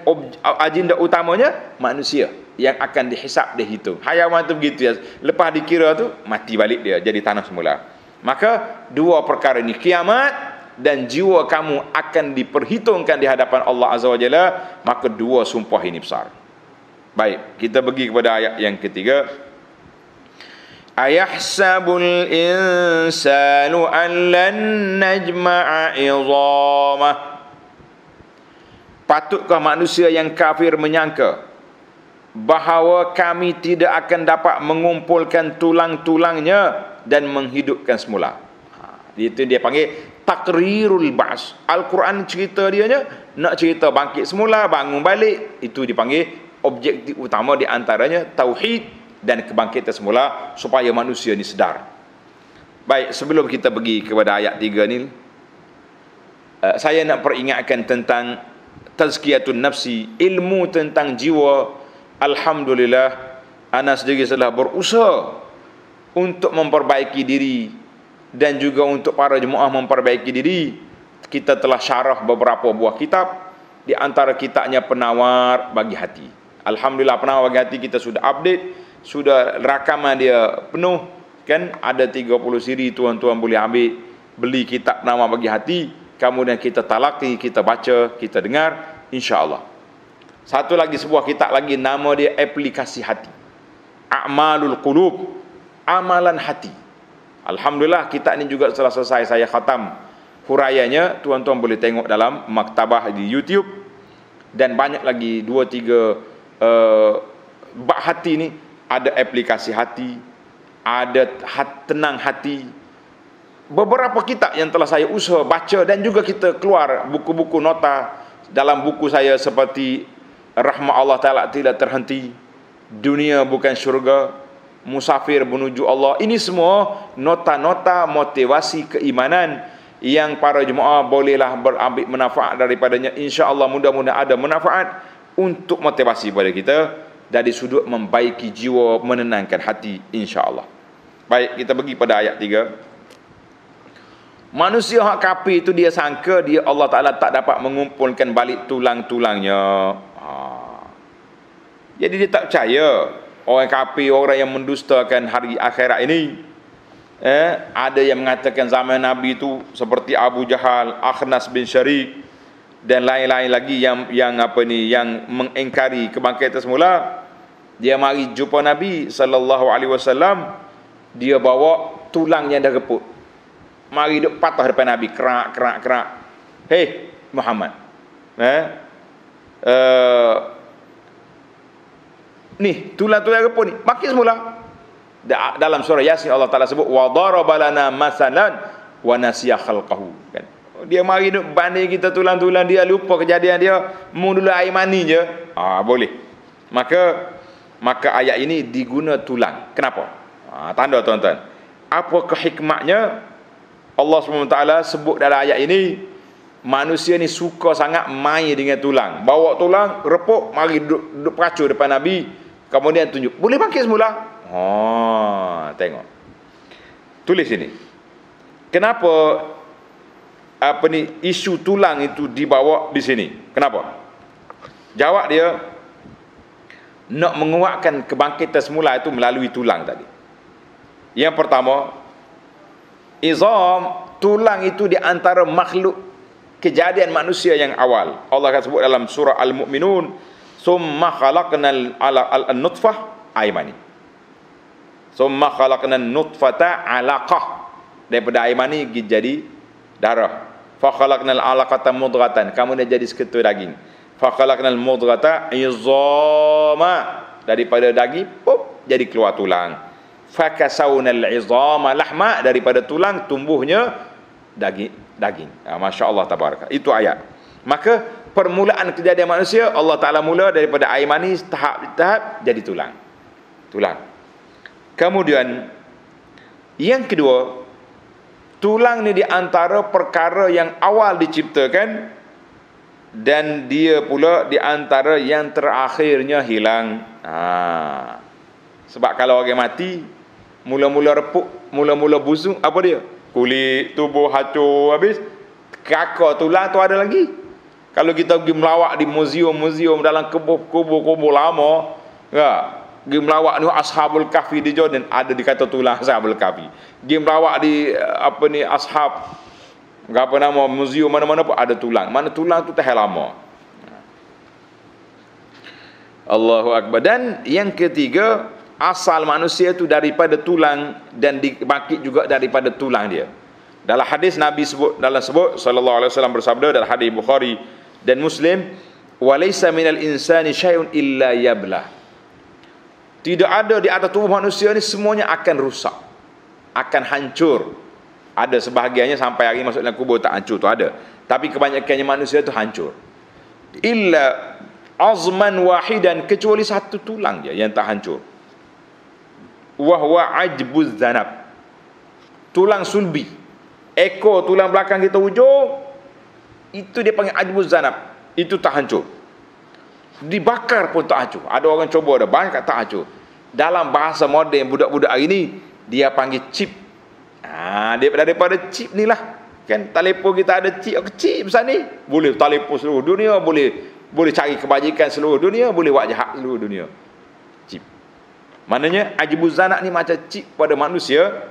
agenda utamanya manusia yang akan dihisap dihitung. Hayawan tu begitu ya. Lepas dikira tu mati balik dia jadi tanah semula. Maka dua perkara ini kiamat dan jiwa kamu akan diperhitungkan di hadapan Allah Azza wa Jalla maka dua sumpah ini besar baik kita pergi kepada ayat yang ketiga ayahsabul insanu an lan najma'a idhamah patutkah manusia yang kafir menyangka bahawa kami tidak akan dapat mengumpulkan tulang-tulangnya dan menghidupkan semula? Ha, itu dia panggil takrirul ba's. Al-Quran cerita dia nya nak cerita bangkit semula, bangun balik, itu dipanggil objektif utama di antaranya tauhid dan kebangkitan semula supaya manusia ni sedar. Baik, sebelum kita pergi kepada ayat 3 ni uh, saya nak peringatkan tentang tazkiyatun nafsi, ilmu tentang jiwa. Alhamdulillah ana sendiri telah berusaha untuk memperbaiki diri dan juga untuk para jemaah memperbaiki diri kita telah syarah beberapa buah kitab di antara kitabnya penawar bagi hati alhamdulillah penawar bagi hati kita sudah update sudah rakaman dia penuh kan? Ada 30 siri tuan-tuan boleh ambil beli kitab penawar bagi hati. Kemudian kita talaki kita baca kita dengar insyaallah. Satu lagi sebuah kitab lagi nama dia aplikasi hati. A'malul qulub amalan hati. Alhamdulillah kitab ni juga telah selesai saya khatam huraiannya. Tuan-tuan boleh tengok dalam maktabah di YouTube. Dan banyak lagi dua tiga uh, bab hati ni ada aplikasi hati ada hat, tenang hati beberapa kitab yang telah saya usaha baca dan juga kita keluar buku-buku nota dalam buku saya seperti rahmat Allah Taala tidak terhenti dunia bukan syurga musafir menuju Allah. Ini semua nota-nota motivasi keimanan yang para jemaah bolehlah berambil manfaat daripadanya. Insya-Allah mudah-mudahan ada manfaat untuk motivasi pada kita dari sudut membaiki jiwa menenangkan hati insya-Allah. Baik kita pergi pada ayat 3. Manusia hak kafir itu dia sangka dia Allah Taala tak dapat mengumpulkan balik tulang-tulangnya. Ha. Jadi dia tak percaya orang kafir orang yang mendustakan hari akhirat ini. Eh, ada yang mengatakan zaman Nabi itu seperti Abu Jahal, Akhnas bin Syarik dan lain-lain lagi yang yang apa ni yang mengingkari kebangkitan semula. Dia mari jumpa Nabi sallallahu alaihi wasallam dia bawa tulang yang dah reput. Mari duk patah depan Nabi, kerak kerak kerak. Hei Muhammad. Eh? Uh, ni tulang-tulang reput ni, maki semula. Dalam surah Yasin Allah Taala sebut wa daraba lana masalan wa nasiya khalqahu kan. Dia mari duk banding kita tulang-tulang dia lupa kejadian dia, mu dulu air mani je. Ah boleh. Maka maka ayat ini diguna tulang. Kenapa? Ha, tanda tuan-tuan. Apa kehikmatnya Allah SWT sebut dalam ayat ini manusia ni suka sangat main dengan tulang. Bawa tulang, repuk, mari duduk, duduk peracur depan Nabi. Kemudian tunjuk. Boleh bangkit semula? Ha, tengok. Tulis ini. Kenapa apa ni isu tulang itu dibawa di sini? Kenapa? Jawab dia nak menguatkan kebangkitan semula itu melalui tulang tadi. Yang pertama, izam tulang itu di antara makhluk kejadian manusia yang awal. Allah akan sebut dalam surah Al-Mu'minun, "Summa khalaqnal al-nutfah aymani." Summa khalaqnan nutfata 'alaqah. Daripada aymani jadi darah. Fa khalaqnal 'alaqata mudghatan. Kamu dah jadi seketul daging. Fa khalaqnal mudghata izama. Daripada daging, pop, jadi keluar tulang fakasawnal izama lahma daripada tulang tumbuhnya daging daging ha, masya-Allah tabaraka itu ayat maka permulaan kejadian manusia Allah Taala mula daripada air manis tahap-tahap jadi tulang tulang kemudian yang kedua tulang ni di antara perkara yang awal diciptakan dan dia pula di antara yang terakhirnya hilang ha. sebab kalau orang mati mula-mula repuk, mula-mula busuk, apa dia? Kulit tubuh hancur habis, kakak tulang tu ada lagi. Kalau kita pergi melawak di muzium-muzium dalam kubur-kubur lama, ya, pergi melawak ni Ashabul Kahfi di Jordan, ada dikata tulang Ashabul Kahfi. Pergi melawak di apa ni Ashab apa nama muzium mana-mana pun ada tulang. Mana tulang tu tahan lama. Allahu Akbar. Dan yang ketiga, asal manusia itu daripada tulang dan dibangkit juga daripada tulang dia. Dalam hadis Nabi sebut dalam sebut sallallahu alaihi wasallam bersabda dalam hadis Bukhari dan Muslim, "Walaysa minal insani syai'un illa yablah." Tidak ada di atas tubuh manusia ni semuanya akan rusak. Akan hancur. Ada sebahagiannya sampai hari masuk dalam kubur tak hancur tu ada. Tapi kebanyakannya manusia tu hancur. Illa azman wahidan kecuali satu tulang je yang tak hancur wahwa ajbuz zanab tulang sulbi ekor tulang belakang kita hujung itu dia panggil ajbuz zanab itu tak hancur dibakar pun tak hancur ada orang cuba ada banyak tak hancur dalam bahasa moden budak-budak hari ni dia panggil chip. Ha, dia daripada chip ni lah. Kan telefon kita ada chip kecil besar ni. Boleh telefon seluruh dunia boleh boleh cari kebajikan seluruh dunia boleh buat jahat seluruh dunia. Maknanya ajibuz zanak ni macam cip pada manusia.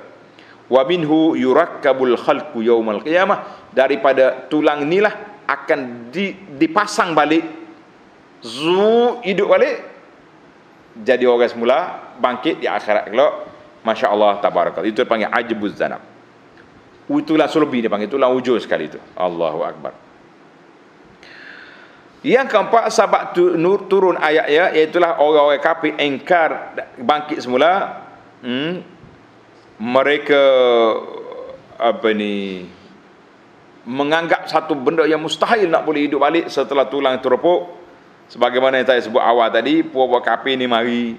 Wa minhu yurakkabul khalqu yaumal qiyamah. Daripada tulang inilah akan di, dipasang balik. Zu hidup balik jadi orang semula bangkit di akhirat kelak masya-Allah tabarakallah. Itu dipanggil ajibuz zanak itulah sulbi dia panggil tulang wujud sekali itu. Allahu akbar. Yang keempat sebab tu, nur, turun ayat ya iaitulah orang-orang kafir engkar bangkit semula hmm, mereka apa ni menganggap satu benda yang mustahil nak boleh hidup balik setelah tulang itu repuk sebagaimana yang saya sebut awal tadi puak-puak kafir ni mari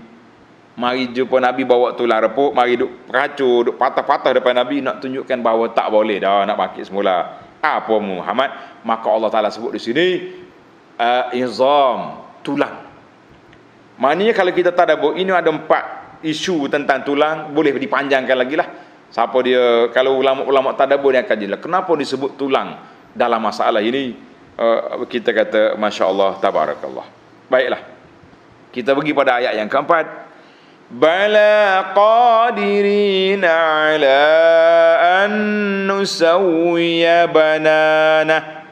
mari jumpa Nabi bawa tulang repuk mari duk peracur duk patah-patah depan Nabi nak tunjukkan bahawa tak boleh dah nak bangkit semula. Apa Muhammad maka Allah Taala sebut di sini uh, izam tulang. Maknanya kalau kita tadabbur ini ada empat isu tentang tulang boleh dipanjangkan lagi lah. Siapa dia kalau ulama-ulama tadabbur dia akan jelas. Kenapa disebut tulang dalam masalah ini uh, kita kata masya-Allah tabarakallah. Baiklah. Kita pergi pada ayat yang keempat. Bala qadirin ala an nusawwiya banana.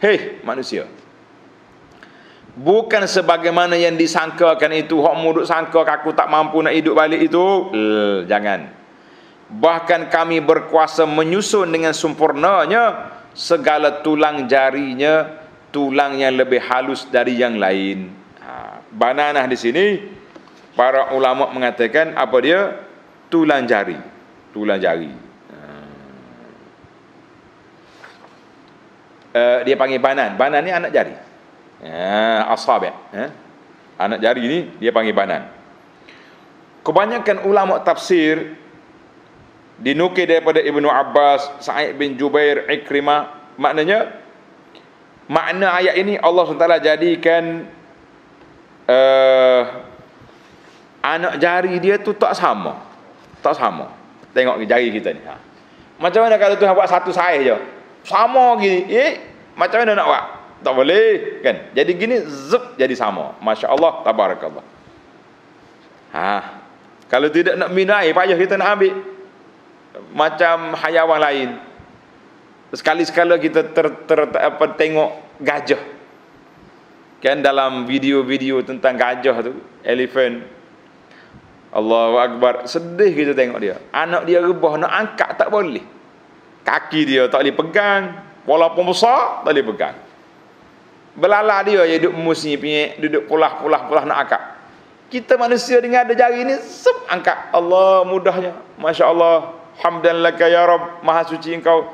Hei manusia. Bukan sebagaimana yang disangkakan itu hak muduk sangka aku tak mampu nak hidup balik itu. Jangan. Bahkan kami berkuasa menyusun dengan sempurnanya segala tulang jarinya tulang yang lebih halus dari yang lain. Ha, bananah di sini para ulama mengatakan apa dia? Tulang jari. Tulang jari. Uh, dia panggil banan. Banan ni anak jari. Uh, asab uh, anak jari ni dia panggil banan. Kebanyakan ulama tafsir dinukil daripada Ibnu Abbas Sa'id bin Jubair Ikrimah maknanya makna ayat ini Allah SWT jadikan uh, anak jari dia tu tak sama. Tak sama. Tengok jari kita ni. Ha. Macam mana kalau Tuhan buat satu saiz je? Sama gini. Eh, macam mana nak buat? Tak boleh, kan? Jadi gini zup jadi sama. Masya-Allah, tabarakallah. Ha. Kalau tidak nak minum air, payah kita nak ambil. Macam hayawan lain. Sekali-sekala kita ter, ter, ter, apa, tengok gajah. Kan dalam video-video tentang gajah tu, elephant, Allahu Akbar. Sedih kita tengok dia. Anak dia rebah nak angkat tak boleh. Kaki dia tak boleh pegang. Walaupun besar tak boleh pegang. Belala dia yang duduk musi pinyek Duduk pulah-pulah-pulah nak angkat. Kita manusia dengan ada jari ni Sep angkat. Allah mudahnya. Masya Allah Hamdan laka ya Rab Maha suci engkau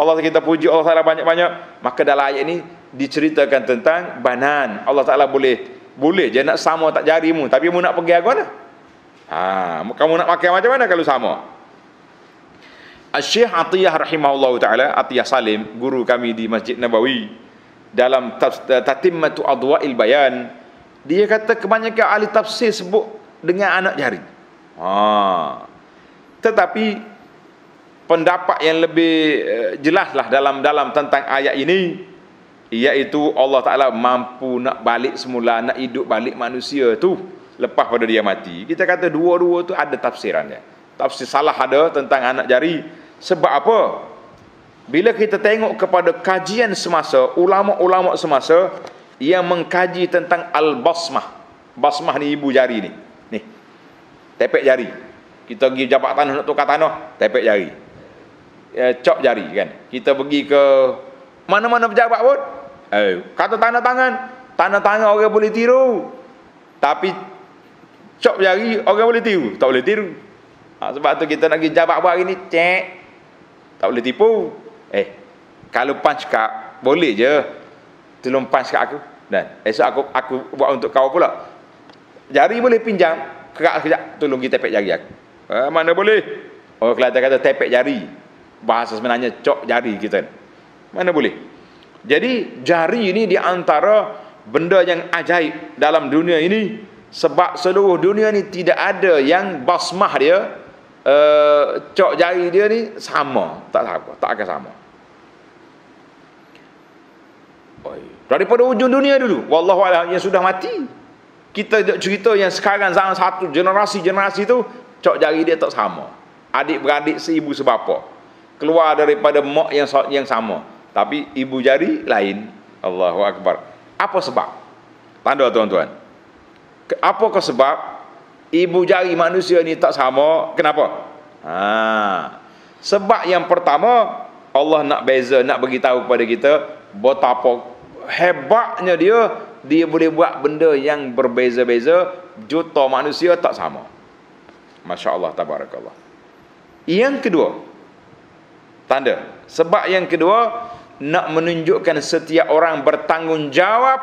Allah kita puji Allah Ta'ala banyak-banyak Maka dalam ayat ini Diceritakan tentang banan Allah Ta'ala boleh Boleh je nak sama tak jarimu Tapi mu nak pergi mana Ha, kamu nak pakai macam mana kalau sama? Syekh Atiyah rahimahullah taala, Atiyah Salim, guru kami di Masjid Nabawi dalam Tatimmatu Adwa'il Bayan, dia kata kebanyakan ahli tafsir sebut dengan anak jari. Ha. Tetapi pendapat yang lebih eh, jelaslah dalam dalam tentang ayat ini iaitu Allah Taala mampu nak balik semula nak hidup balik manusia tu lepas pada dia mati. Kita kata dua-dua tu ada tafsirannya. Tafsir salah ada tentang anak jari. Sebab apa? Bila kita tengok kepada kajian semasa, ulama-ulama semasa yang mengkaji tentang al-basmah. Basmah ni ibu jari ni. Ni. Tepek jari. Kita pergi jabat tanah nak tukar tanah, tepek jari. Ya, cop jari kan. Kita pergi ke mana-mana pejabat pun, eh, kata tanda tangan, tanda tangan orang boleh tiru. Tapi Cop jari orang boleh tiru, tak boleh tiru. Ha, sebab tu kita nak pergi jabat buat hari ni, cek. Tak boleh tipu. Eh, kalau punch card, boleh je. Tolong punch card aku. Dan esok aku aku buat untuk kau pula. Jari boleh pinjam, kerak sekejap, tolong kita tepek jari aku. Ha, mana boleh? Orang Kelantan kata tepek jari. Bahasa sebenarnya cok jari kita. Mana boleh? Jadi jari ini di antara benda yang ajaib dalam dunia ini sebab seluruh dunia ni tidak ada yang basmah dia uh, cok jari dia ni sama. Tak apa tak akan sama. Daripada ujung dunia dulu wallahu a'lam yang sudah mati. Kita cerita yang sekarang zaman satu generasi-generasi tu cok jari dia tak sama. Adik beradik seibu sebapa keluar daripada mak yang yang sama tapi ibu jari lain Allahu akbar apa sebab tanda tuan-tuan Apakah sebab ibu jari manusia ni tak sama? Kenapa? Ha. Sebab yang pertama Allah nak beza, nak bagi tahu kepada kita betapa hebatnya dia dia boleh buat benda yang berbeza-beza juta manusia tak sama. Masya-Allah tabarakallah. Yang kedua, tanda. Sebab yang kedua nak menunjukkan setiap orang bertanggungjawab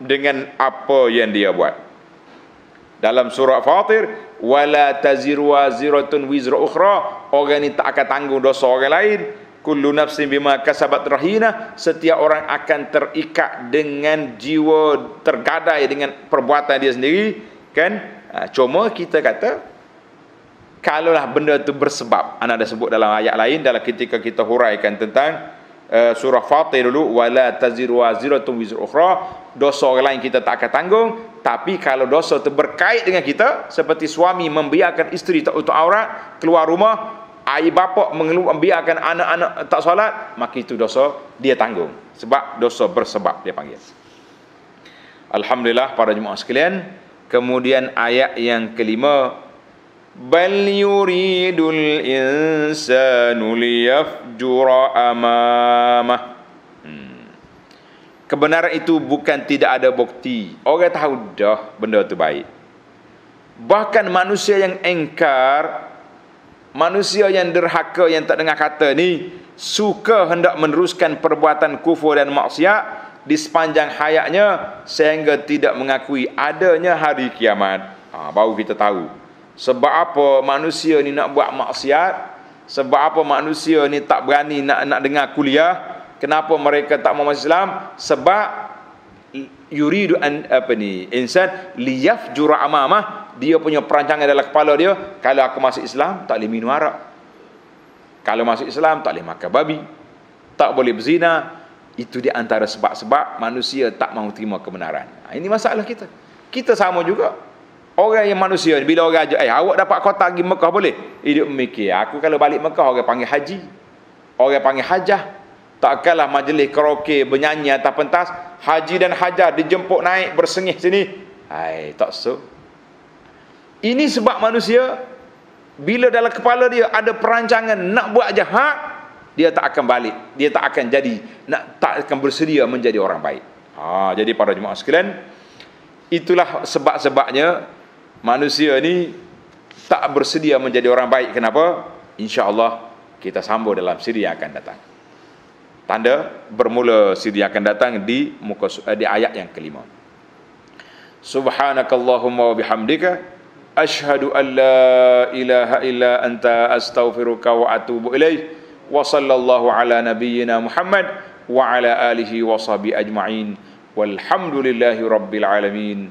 dengan apa yang dia buat. Dalam surah Fatir wala taziru waziratun wizra ukhra. Orang ni tak akan tanggung dosa orang lain. Kullu nafsin bima kasabat rahina. Setiap orang akan terikat dengan jiwa tergadai dengan perbuatan dia sendiri. Kan? Ha, cuma kita kata kalaulah benda itu bersebab anda dah sebut dalam ayat lain dalam ketika kita huraikan tentang uh, surah Fatir dulu wala taziru waziratun wizra ukhra. Dosa orang lain kita tak akan tanggung tapi kalau dosa itu berkait dengan kita seperti suami membiarkan isteri tak untuk aurat keluar rumah ayah bapa membiarkan anak-anak tak solat maka itu dosa dia tanggung. Sebab dosa bersebab dia panggil. Alhamdulillah para jemaah sekalian. Kemudian ayat yang kelima bal yuridul insanu liyafjura amamah hmm. kebenaran itu bukan tidak ada bukti orang tahu dah benda itu baik bahkan manusia yang engkar manusia yang derhaka yang tak dengar kata ni suka hendak meneruskan perbuatan kufur dan maksiat di sepanjang hayatnya sehingga tidak mengakui adanya hari kiamat. Ha, baru kita tahu. Sebab apa manusia ni nak buat maksiat? Sebab apa manusia ni tak berani nak nak dengar kuliah? Kenapa mereka tak mau masuk Islam? Sebab yuridu an apa ni? Insan liyafjura amamah dia punya perancangan dalam kepala dia kalau aku masuk Islam tak boleh minum arak kalau masuk Islam tak boleh makan babi tak boleh berzina itu di antara sebab-sebab manusia tak mahu terima kebenaran ha, ini masalah kita kita sama juga orang yang manusia bila orang ajak eh awak dapat kota pergi Mekah boleh? Hidup memikir aku kalau balik Mekah orang panggil haji. Orang panggil hajah. Takkanlah majlis karaoke bernyanyi atas pentas haji dan hajah dijemput naik bersengih sini. Hai tak so ini sebab manusia bila dalam kepala dia ada perancangan nak buat jahat, dia tak akan balik, dia tak akan jadi nak tak akan bersedia menjadi orang baik. Ha, jadi para jemaah sekalian, itulah sebab-sebabnya manusia ni tak bersedia menjadi orang baik. Kenapa? Insyaallah kita sambung dalam siri yang akan datang. Tanda bermula siri yang akan datang di muka eh, di ayat yang kelima. Subhanakallahumma wa bihamdika ashhadu an la ilaha illa anta astaghfiruka wa atubu ilaih wa sallallahu ala nabiyyina muhammad wa ala alihi wa sahbihi ajma'in. Walhamdulillahi rabbil alamin.